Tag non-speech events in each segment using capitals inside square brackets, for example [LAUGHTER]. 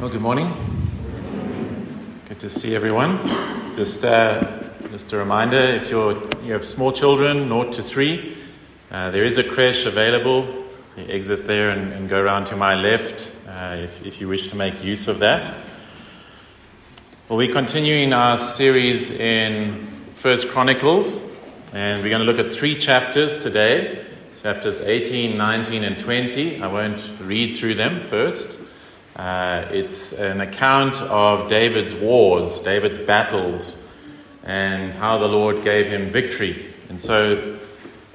Well, good morning. Good to see everyone. Just, uh, just a reminder, if you're, you have small children, 0 to 3, uh, there is a creche available. You exit there and, and go around to my left uh, if, if you wish to make use of that. Well, we're continuing our series in First Chronicles, and we're going to look at three chapters today chapters 18, 19, and 20. I won't read through them first. Uh, it's an account of David's wars, David's battles, and how the Lord gave him victory. And so,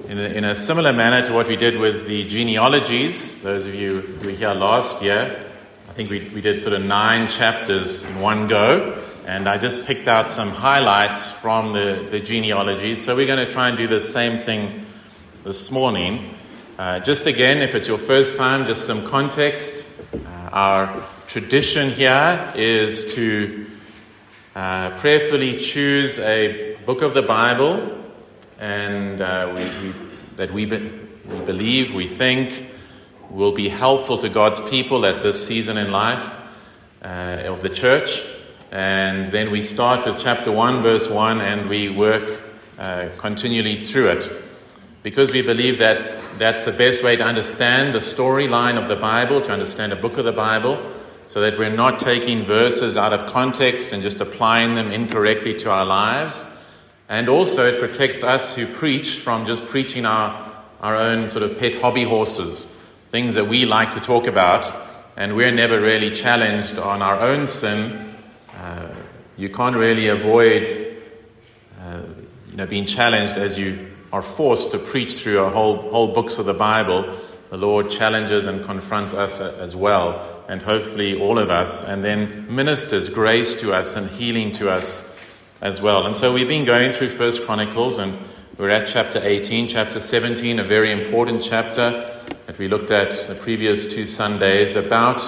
in a, in a similar manner to what we did with the genealogies, those of you who were here last year, I think we, we did sort of nine chapters in one go, and I just picked out some highlights from the, the genealogies. So we're going to try and do the same thing this morning. Uh, just again, if it's your first time, just some context. Our tradition here is to uh, prayerfully choose a book of the Bible and uh, we, we, that we, be, we believe, we think will be helpful to God's people at this season in life uh, of the church. And then we start with chapter 1, verse 1, and we work uh, continually through it because we believe that that's the best way to understand the storyline of the Bible, to understand a book of the Bible, so that we're not taking verses out of context and just applying them incorrectly to our lives. And also, it protects us who preach from just preaching our, our own sort of pet hobby horses, things that we like to talk about, and we're never really challenged on our own sin. Uh, you can't really avoid uh, you know, being challenged as you are forced to preach through a whole, whole books of the Bible, the Lord challenges and confronts us as well, and hopefully all of us, and then ministers grace to us and healing to us as well. And so we've been going through First Chronicles, and we're at chapter 18, chapter 17, a very important chapter that we looked at the previous two Sundays about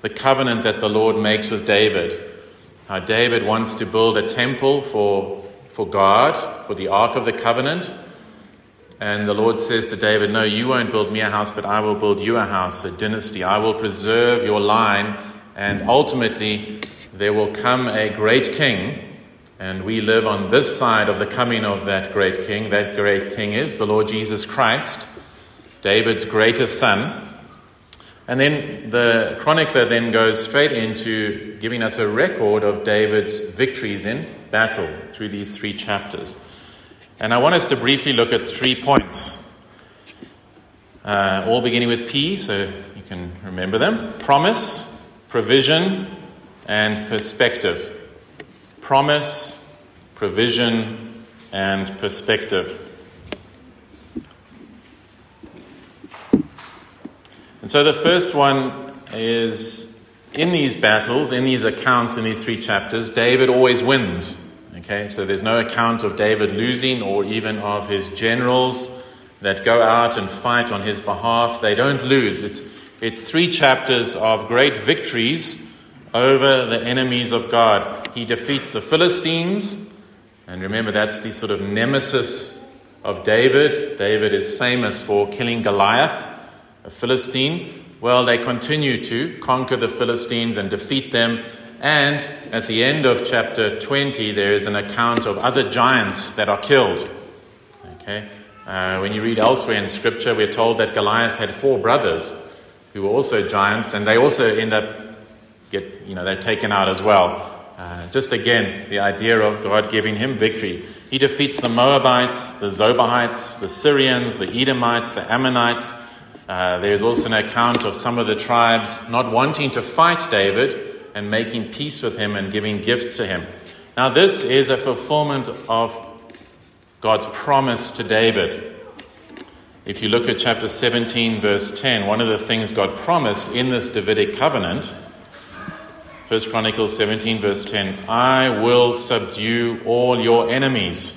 the covenant that the Lord makes with David. How David wants to build a temple for, for God, for the Ark of the Covenant, and the Lord says to David, No, you won't build me a house, but I will build you a house, a dynasty. I will preserve your line, and ultimately there will come a great king. And we live on this side of the coming of that great king. That great king is the Lord Jesus Christ, David's greatest son. And then the chronicler then goes straight into giving us a record of David's victories in battle through these three chapters. And I want us to briefly look at three points, uh, all beginning with P, so you can remember them promise, provision, and perspective. Promise, provision, and perspective. And so the first one is in these battles, in these accounts, in these three chapters, David always wins. Okay, so there's no account of David losing or even of his generals that go out and fight on his behalf. They don't lose. It's, it's three chapters of great victories over the enemies of God. He defeats the Philistines, and remember that's the sort of nemesis of David. David is famous for killing Goliath, a Philistine. Well, they continue to conquer the Philistines and defeat them and at the end of chapter 20, there is an account of other giants that are killed. Okay? Uh, when you read elsewhere in scripture, we're told that Goliath had four brothers who were also giants, and they also end up get, you know, they're taken out as well. Uh, just again, the idea of God giving him victory. He defeats the Moabites, the Zobahites, the Syrians, the Edomites, the Ammonites. Uh, there's also an account of some of the tribes not wanting to fight David, and making peace with him and giving gifts to him. Now, this is a fulfillment of God's promise to David. If you look at chapter 17, verse 10, one of the things God promised in this Davidic covenant, 1 Chronicles 17, verse 10, I will subdue all your enemies.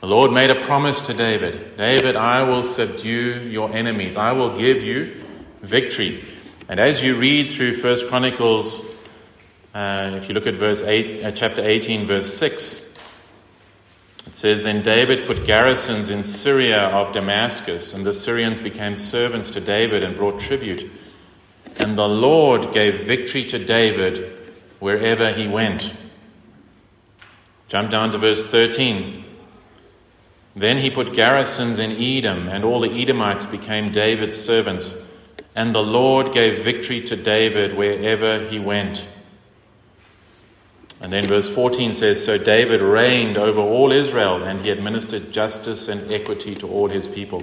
The Lord made a promise to David David, I will subdue your enemies. I will give you victory. And as you read through First Chronicles, uh, if you look at verse eight, uh, chapter 18, verse 6, it says, Then David put garrisons in Syria of Damascus, and the Syrians became servants to David and brought tribute. and the Lord gave victory to David wherever he went. Jump down to verse 13. Then he put garrisons in Edom, and all the Edomites became David's servants. And the Lord gave victory to David wherever he went. And then verse 14 says So David reigned over all Israel, and he administered justice and equity to all his people.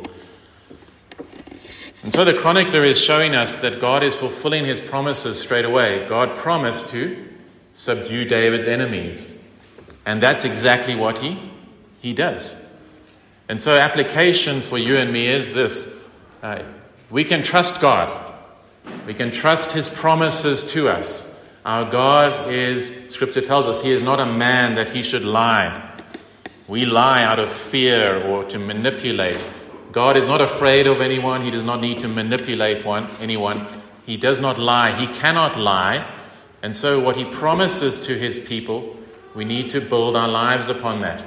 And so the chronicler is showing us that God is fulfilling his promises straight away. God promised to subdue David's enemies. And that's exactly what he, he does. And so, application for you and me is this uh, we can trust God, we can trust his promises to us. Our God is, Scripture tells us, He is not a man that He should lie. We lie out of fear or to manipulate. God is not afraid of anyone. He does not need to manipulate one, anyone. He does not lie. He cannot lie. And so, what He promises to His people, we need to build our lives upon that.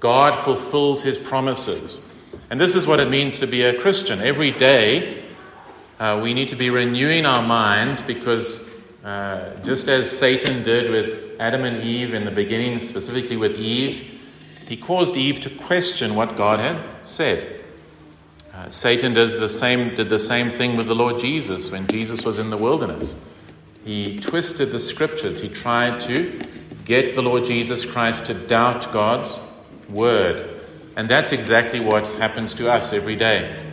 God fulfills His promises. And this is what it means to be a Christian. Every day, uh, we need to be renewing our minds because uh, just as Satan did with Adam and Eve in the beginning, specifically with Eve, he caused Eve to question what God had said. Uh, Satan does the same, did the same thing with the Lord Jesus when Jesus was in the wilderness. He twisted the scriptures. He tried to get the Lord Jesus Christ to doubt God's word. And that's exactly what happens to us every day.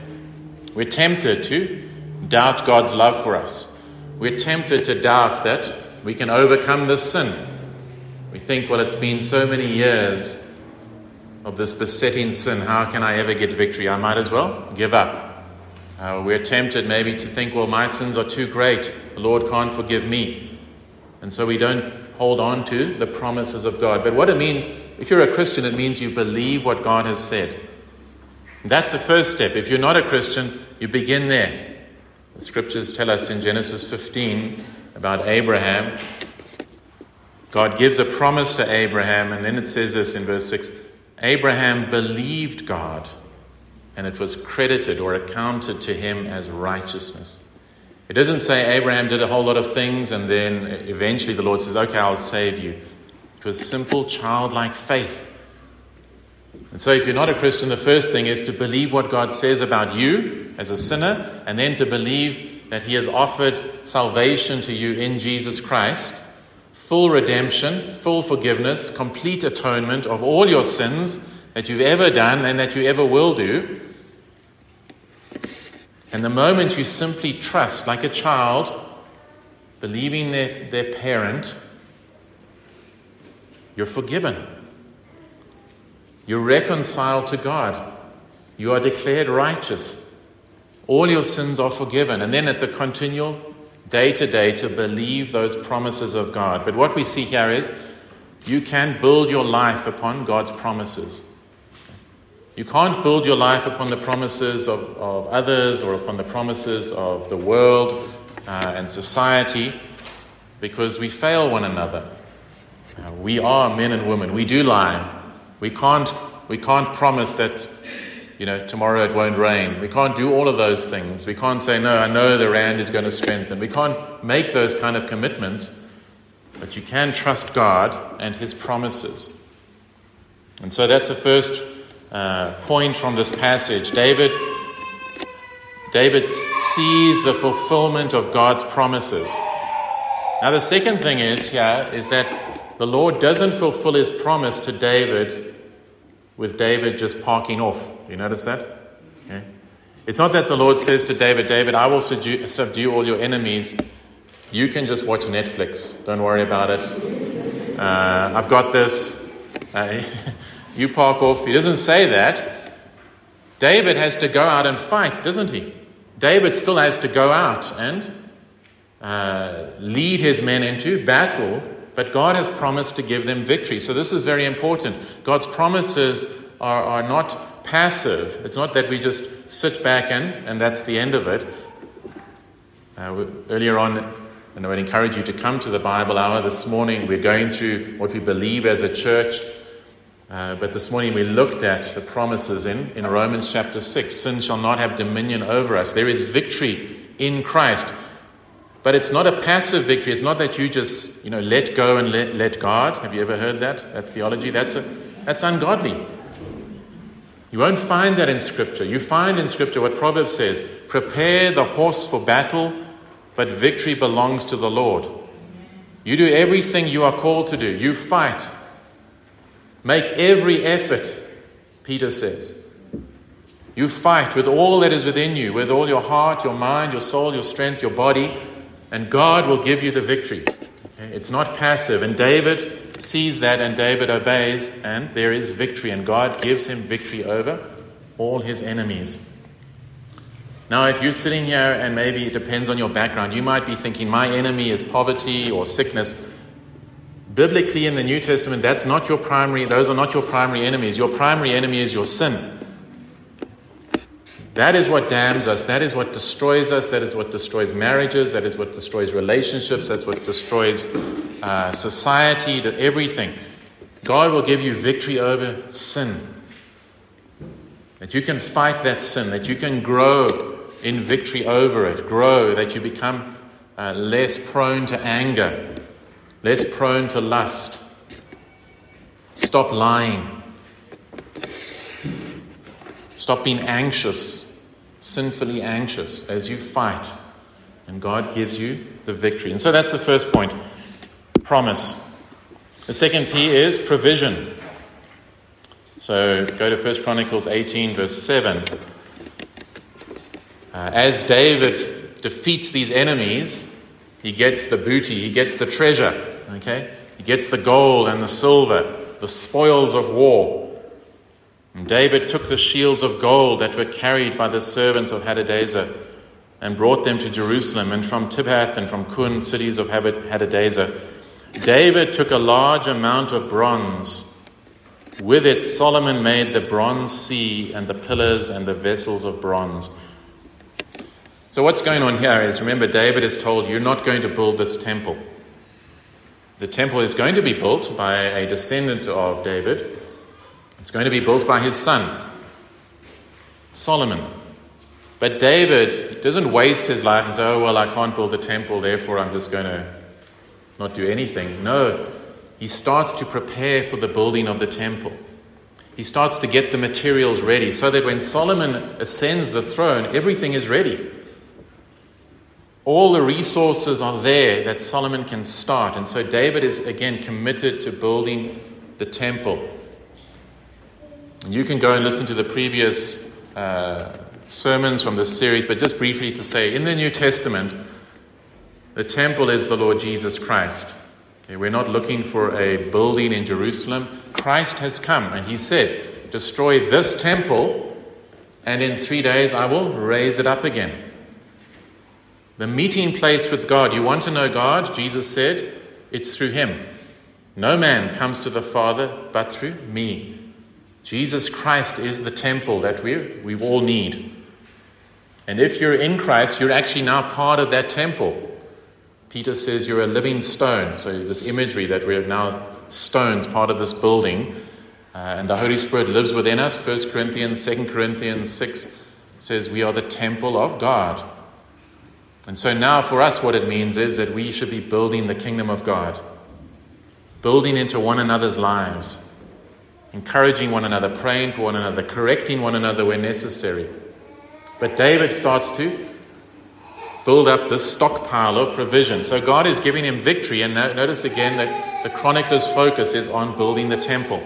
We're tempted to doubt God's love for us we're tempted to doubt that we can overcome this sin. We think, well, it's been so many years of this besetting sin. How can I ever get victory? I might as well give up. Uh, we're tempted maybe to think, well, my sins are too great. The Lord can't forgive me. And so we don't hold on to the promises of God. But what it means, if you're a Christian, it means you believe what God has said. That's the first step. If you're not a Christian, you begin there. The scriptures tell us in Genesis 15 about Abraham. God gives a promise to Abraham, and then it says this in verse 6 Abraham believed God, and it was credited or accounted to him as righteousness. It doesn't say Abraham did a whole lot of things and then eventually the Lord says, Okay, I'll save you. It was simple childlike faith. And so, if you're not a Christian, the first thing is to believe what God says about you as a sinner, and then to believe that He has offered salvation to you in Jesus Christ, full redemption, full forgiveness, complete atonement of all your sins that you've ever done and that you ever will do. And the moment you simply trust, like a child, believing their, their parent, you're forgiven. You're reconciled to God. You are declared righteous. All your sins are forgiven. And then it's a continual day to day to believe those promises of God. But what we see here is you can build your life upon God's promises. You can't build your life upon the promises of, of others or upon the promises of the world uh, and society because we fail one another. Uh, we are men and women. We do lie. We can't, we can't promise that, you know, tomorrow it won't rain. We can't do all of those things. We can't say, no, I know the rand is going to strengthen. We can't make those kind of commitments, but you can trust God and His promises. And so that's the first uh, point from this passage. David, David sees the fulfillment of God's promises. Now, the second thing is here is that the Lord doesn't fulfill his promise to David with David just parking off. You notice that? Okay. It's not that the Lord says to David, David, I will subdue, subdue all your enemies. You can just watch Netflix. Don't worry about it. Uh, I've got this. Uh, [LAUGHS] you park off. He doesn't say that. David has to go out and fight, doesn't he? David still has to go out and uh, lead his men into battle but God has promised to give them victory. So this is very important. God's promises are, are not passive. It's not that we just sit back and, and that's the end of it. Uh, earlier on, and I would encourage you to come to the Bible hour this morning. We're going through what we believe as a church. Uh, but this morning we looked at the promises in, in Romans chapter 6. Sin shall not have dominion over us. There is victory in Christ. But it's not a passive victory. It's not that you just, you know, let go and let, let God. Have you ever heard that, that theology? That's, a, that's ungodly. You won't find that in Scripture. You find in Scripture what Proverbs says prepare the horse for battle, but victory belongs to the Lord. You do everything you are called to do. You fight. Make every effort, Peter says. You fight with all that is within you, with all your heart, your mind, your soul, your strength, your body, and God will give you the victory. It's not passive. And David sees that, and David obeys, and there is victory, and God gives him victory over all his enemies. Now, if you're sitting here and maybe it depends on your background, you might be thinking, my enemy is poverty or sickness. Biblically, in the New Testament, that's not your primary, those are not your primary enemies. Your primary enemy is your sin. That is what damns us. That is what destroys us. That is what destroys marriages. That is what destroys relationships. That's what destroys uh, society, everything. God will give you victory over sin. That you can fight that sin, that you can grow in victory over it, grow, that you become uh, less prone to anger, less prone to lust. Stop lying. Stop being anxious, sinfully anxious as you fight. And God gives you the victory. And so that's the first point promise. The second P is provision. So go to 1 Chronicles 18, verse 7. Uh, as David defeats these enemies, he gets the booty, he gets the treasure, okay? He gets the gold and the silver, the spoils of war. And David took the shields of gold that were carried by the servants of Hadadezer and brought them to Jerusalem and from Tibhath and from Kun, cities of Hadadezer. David took a large amount of bronze. With it, Solomon made the bronze sea and the pillars and the vessels of bronze. So, what's going on here is remember, David is told, You're not going to build this temple. The temple is going to be built by a descendant of David. It's going to be built by his son, Solomon. But David doesn't waste his life and say, Oh, well, I can't build the temple, therefore I'm just going to not do anything. No, he starts to prepare for the building of the temple. He starts to get the materials ready so that when Solomon ascends the throne, everything is ready. All the resources are there that Solomon can start. And so David is again committed to building the temple. You can go and listen to the previous uh, sermons from this series, but just briefly to say in the New Testament, the temple is the Lord Jesus Christ. Okay, we're not looking for a building in Jerusalem. Christ has come and he said, Destroy this temple, and in three days I will raise it up again. The meeting place with God. You want to know God? Jesus said, it's through Him. No man comes to the Father but through me. Jesus Christ is the temple that we, we all need. And if you're in Christ, you're actually now part of that temple. Peter says you're a living stone. So, this imagery that we're now stones, part of this building, uh, and the Holy Spirit lives within us. 1 Corinthians, 2 Corinthians 6 says we are the temple of God. And so now for us, what it means is that we should be building the kingdom of God, building into one another's lives, encouraging one another, praying for one another, correcting one another where necessary. But David starts to build up this stockpile of provision. So God is giving him victory. And notice again that the chronicler's focus is on building the temple.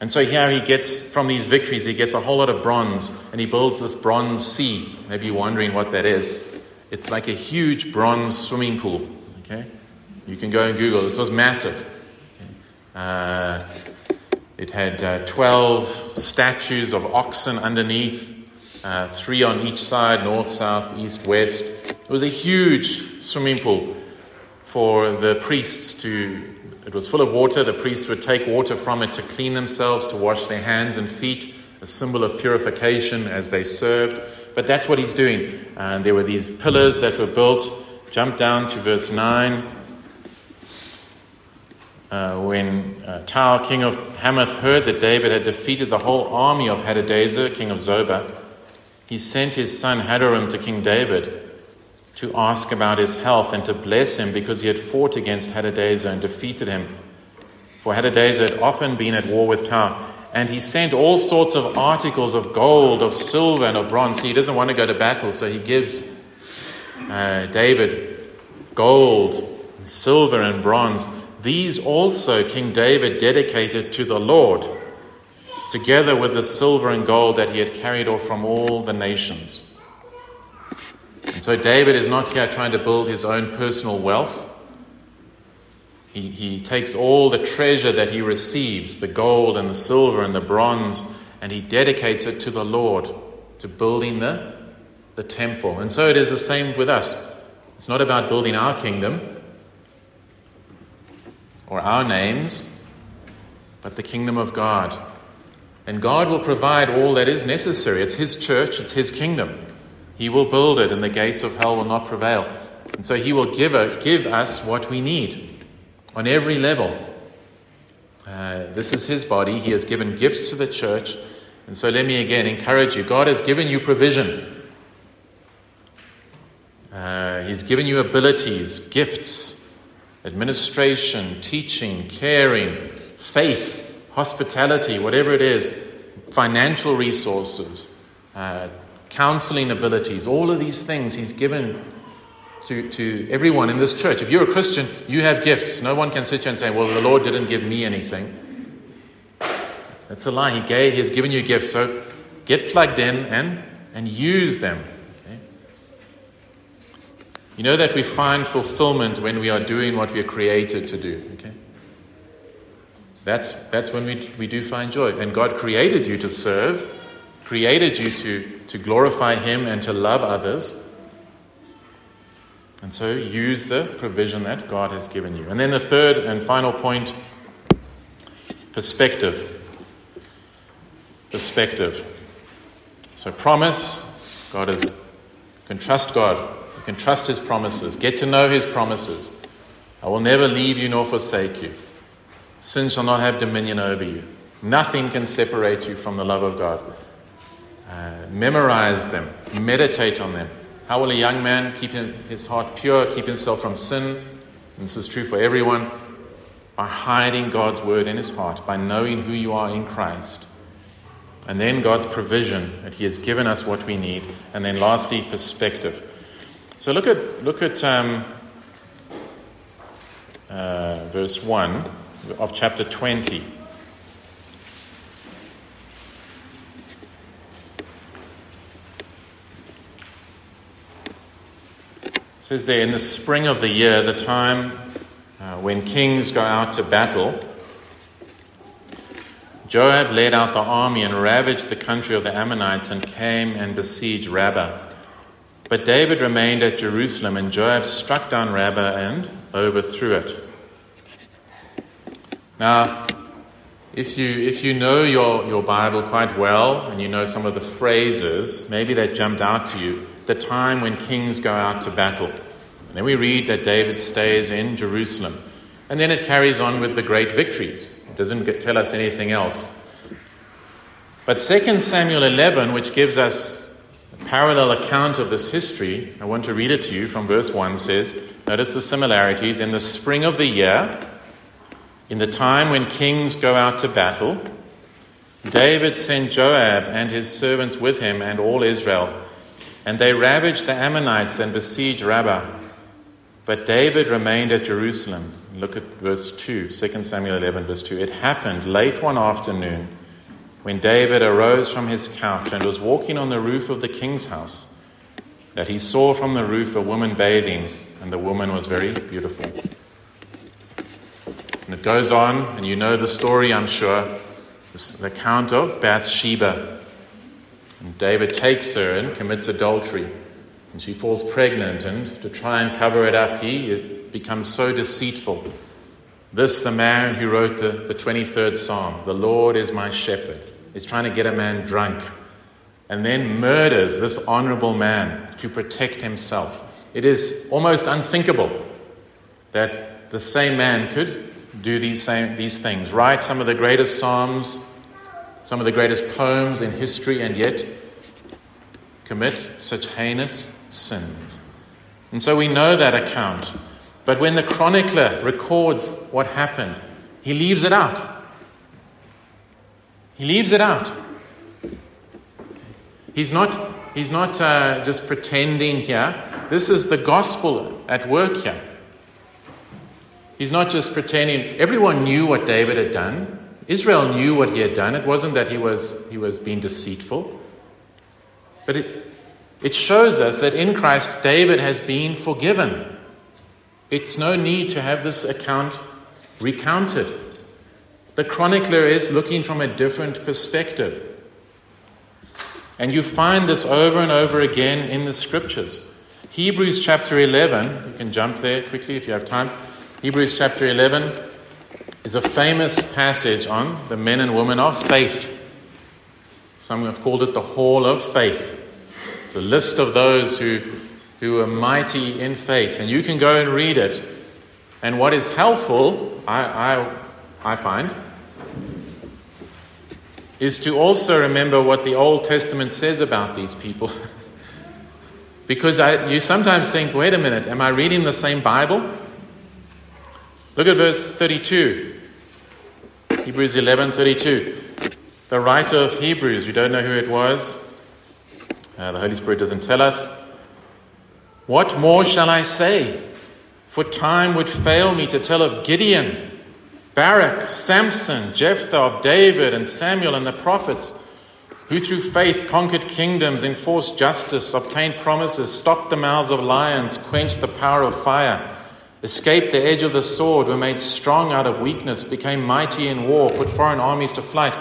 And so here he gets, from these victories, he gets a whole lot of bronze and he builds this bronze sea. Maybe you're wondering what that is. It's like a huge bronze swimming pool. Okay, you can go and Google. It was massive. Uh, it had uh, 12 statues of oxen underneath, uh, three on each side north, south, east, west. It was a huge swimming pool for the priests to. It was full of water. The priests would take water from it to clean themselves, to wash their hands and feet, a symbol of purification as they served. But that's what he's doing. And there were these pillars that were built. Jump down to verse 9. Uh, when uh, king of Hamath, heard that David had defeated the whole army of Hadadezer, king of Zobah, he sent his son Hadoram to King David. to ask about his health and to bless him because he had fought against Hadadezer and defeated him. For Hadadezer had often been at war with Tou, and he sent all sorts of articles of gold, of silver, and of bronze. he doesn't want to go to battle, so he gives uh, David gold, and silver, and bronze. These also King David dedicated to the Lord, together with the silver and gold that he had carried off from all the nations. And so David is not here trying to build his own personal wealth. He, he takes all the treasure that he receives, the gold and the silver and the bronze, and he dedicates it to the Lord, to building the, the temple. And so it is the same with us. It's not about building our kingdom or our names, but the kingdom of God. And God will provide all that is necessary. It's His church, it's His kingdom. He will build it, and the gates of hell will not prevail. And so He will give, a, give us what we need on every level. Uh, this is His body. He has given gifts to the church. And so let me again encourage you God has given you provision. Uh, he's given you abilities, gifts, administration, teaching, caring, faith, hospitality, whatever it is, financial resources, uh, counseling abilities, all of these things He's given to, to everyone in this church. If you're a Christian, you have gifts. No one can sit here and say, well, the Lord didn't give me anything. That's a lie. He gave, He has given you gifts. So get plugged in and, and use them. Okay? You know that we find fulfillment when we are doing what we are created to do. Okay? That's, that's when we, we do find joy. And God created you to serve created you to, to glorify Him and to love others. And so use the provision that God has given you. And then the third and final point perspective. Perspective. So, promise, God is, you can trust God. You can trust His promises. Get to know His promises. I will never leave you nor forsake you. Sin shall not have dominion over you. Nothing can separate you from the love of God. Uh, memorize them, meditate on them. How will a young man keep his heart pure, keep himself from sin? And this is true for everyone by hiding God's word in his heart, by knowing who you are in Christ. And then God's provision that He has given us what we need. And then lastly, perspective. So look at, look at um, uh, verse 1 of chapter 20. Says there, in the spring of the year, the time uh, when kings go out to battle, Joab led out the army and ravaged the country of the Ammonites and came and besieged Rabbah. But David remained at Jerusalem, and Joab struck down Rabbah and overthrew it. Now, if you, if you know your, your Bible quite well and you know some of the phrases, maybe that jumped out to you the time when kings go out to battle. And then we read that David stays in Jerusalem. And then it carries on with the great victories. It doesn't tell us anything else. But 2 Samuel 11, which gives us a parallel account of this history, I want to read it to you from verse 1 says, Notice the similarities. In the spring of the year, in the time when kings go out to battle, David sent Joab and his servants with him and all Israel and they ravaged the Ammonites and besieged Rabbah. But David remained at Jerusalem. Look at verse 2, 2 Samuel 11, verse 2. It happened late one afternoon when David arose from his couch and was walking on the roof of the king's house that he saw from the roof a woman bathing, and the woman was very beautiful. And it goes on, and you know the story, I'm sure, the account of Bathsheba. And David takes her and commits adultery. And she falls pregnant, and to try and cover it up, he becomes so deceitful. This, the man who wrote the, the 23rd Psalm, the Lord is my shepherd, is trying to get a man drunk and then murders this honorable man to protect himself. It is almost unthinkable that the same man could do these, same, these things, write some of the greatest Psalms some of the greatest poems in history, and yet commit such heinous sins. And so we know that account. But when the chronicler records what happened, he leaves it out. He leaves it out. He's not, he's not uh, just pretending here. This is the gospel at work here. He's not just pretending. Everyone knew what David had done. Israel knew what he had done. It wasn't that he was, he was being deceitful. But it, it shows us that in Christ, David has been forgiven. It's no need to have this account recounted. The chronicler is looking from a different perspective. And you find this over and over again in the scriptures. Hebrews chapter 11, you can jump there quickly if you have time. Hebrews chapter 11 is a famous passage on the men and women of faith. Some have called it the Hall of Faith. It's a list of those who, who are mighty in faith. And you can go and read it. And what is helpful, I, I, I find, is to also remember what the Old Testament says about these people. [LAUGHS] because I, you sometimes think, wait a minute, am I reading the same Bible? Look at verse 32. Hebrews 11:32. The writer of Hebrews, we don't know who it was. Uh, the Holy Spirit doesn't tell us. What more shall I say? For time would fail me to tell of Gideon Barak, Samson, Jephthah of David and Samuel and the prophets, who through faith conquered kingdoms, enforced justice, obtained promises, stopped the mouths of lions, quenched the power of fire, escaped the edge of the sword, were made strong out of weakness, became mighty in war, put foreign armies to flight.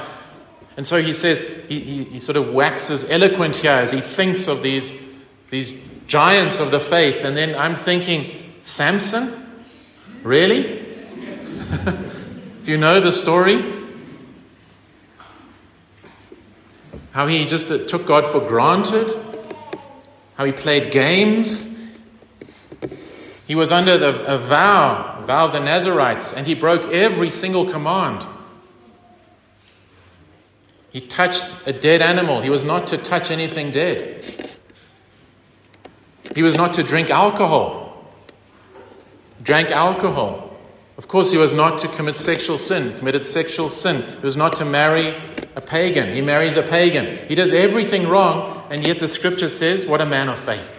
And so he says, he, he, he sort of waxes eloquent here as he thinks of these, these giants of the faith. And then I'm thinking, Samson? Really? [LAUGHS] If you know the story, how he just uh, took God for granted, how he played games. He was under the, a vow, vow of the Nazarites, and he broke every single command. He touched a dead animal. He was not to touch anything dead. He was not to drink alcohol. Drank alcohol. Of course, he was not to commit sexual sin, committed sexual sin. He was not to marry a pagan. He marries a pagan. He does everything wrong, and yet the scripture says, what a man of faith.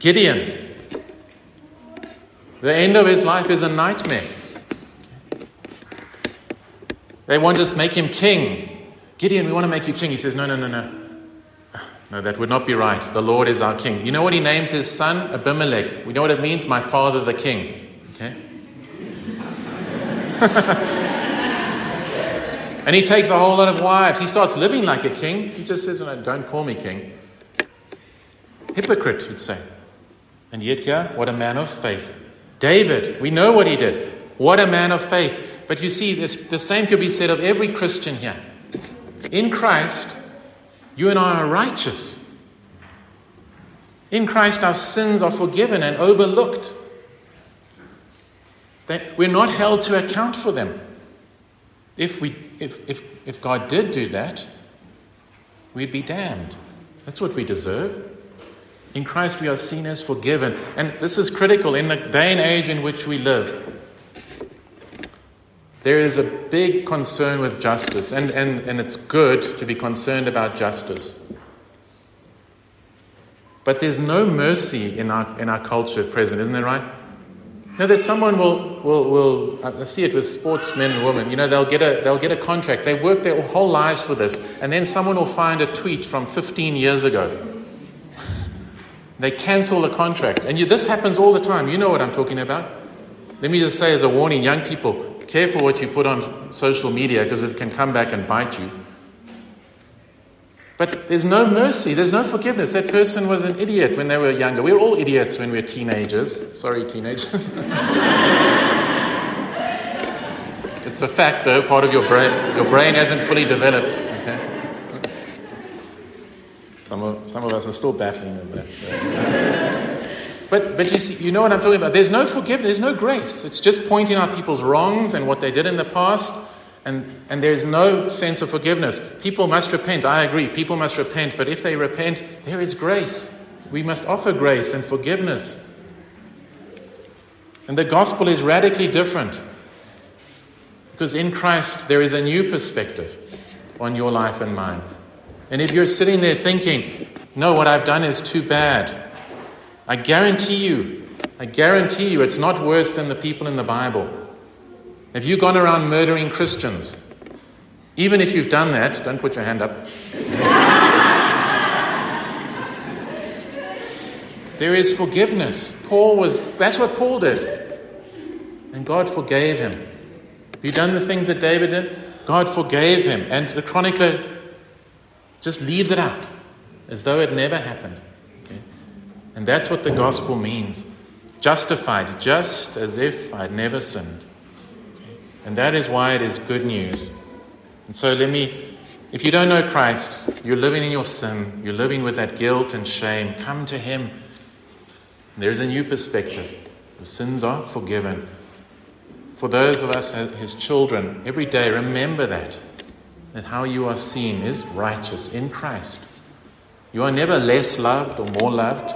Gideon. The end of his life is a nightmare. They want to make him king. Gideon, we want to make you king. He says, No, no, no, no. No, that would not be right. The Lord is our king. You know what he names his son? Abimelech. We know what it means? My father, the king. Okay? [LAUGHS] and he takes a whole lot of wives. He starts living like a king. He just says, Don't call me king. Hypocrite, you'd say. And yet, here, what a man of faith. David, we know what he did. What a man of faith. But you see, the same could be said of every Christian here. In Christ, you and I are righteous. In Christ, our sins are forgiven and overlooked. That we're not held to account for them. If, we, if, if, if God did do that, we'd be damned. That's what we deserve. In Christ, we are seen as forgiven. And this is critical in the day and age in which we live. There is a big concern with justice, and, and, and it's good to be concerned about justice. But there's no mercy in our, in our culture at present, isn't that right? You know that someone will, will, will uh, I see it with sportsmen and women, you know, they'll get, a, they'll get a contract. They've worked their whole lives for this. And then someone will find a tweet from 15 years ago. They cancel the contract. And you, this happens all the time. You know what I'm talking about. Let me just say as a warning, young people, careful what you put on social media because it can come back and bite you. But there's no mercy, there's no forgiveness. That person was an idiot when they were younger. We were all idiots when we were teenagers. Sorry, teenagers. [LAUGHS] it's a fact, though, part of your brain. Your brain hasn't fully developed. Okay? Some of, some of us are still battling with that. But, but you, see, you know what I'm talking about. There's no forgiveness, there's no grace. It's just pointing out people's wrongs and what they did in the past and, and there's no sense of forgiveness. People must repent. I agree. People must repent. But if they repent, there is grace. We must offer grace and forgiveness. And the gospel is radically different because in Christ there is a new perspective on your life and mine. And if you're sitting there thinking, no, what I've done is too bad, I guarantee you, I guarantee you it's not worse than the people in the Bible. Have you gone around murdering Christians? Even if you've done that, don't put your hand up. [LAUGHS] there is forgiveness. Paul was, that's what Paul did. And God forgave him. Have you done the things that David did? God forgave him. And the chronicler just leaves it out as though it never happened. Okay? And that's what the gospel means justified, just as if I'd never sinned. And that is why it is good news. And so let me, if you don't know Christ, you're living in your sin, you're living with that guilt and shame, come to Him. There's a new perspective. Your sins are forgiven. For those of us, His children, every day remember that that how you are seen is righteous in Christ. You are never less loved or more loved.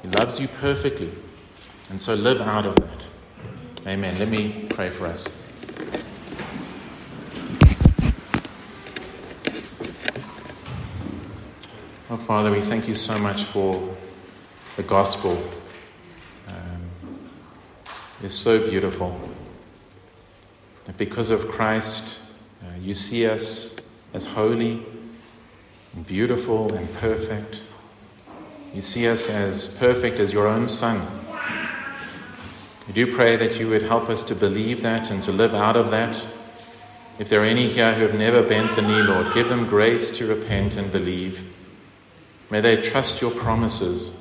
He loves you perfectly. And so live out of that. Amen. Let me pray for us. Oh, Father, we thank you so much for the gospel. Um, it's so beautiful that because of Christ, you see us as holy, and beautiful, and perfect. You see us as perfect as your own Son. I do pray that you would help us to believe that and to live out of that. If there are any here who have never bent the knee, Lord, give them grace to repent and believe. May they trust your promises.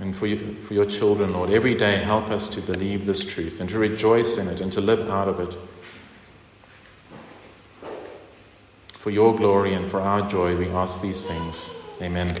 And for, you, for your children, Lord, every day help us to believe this truth and to rejoice in it and to live out of it. For your glory and for our joy, we ask these things. Amen.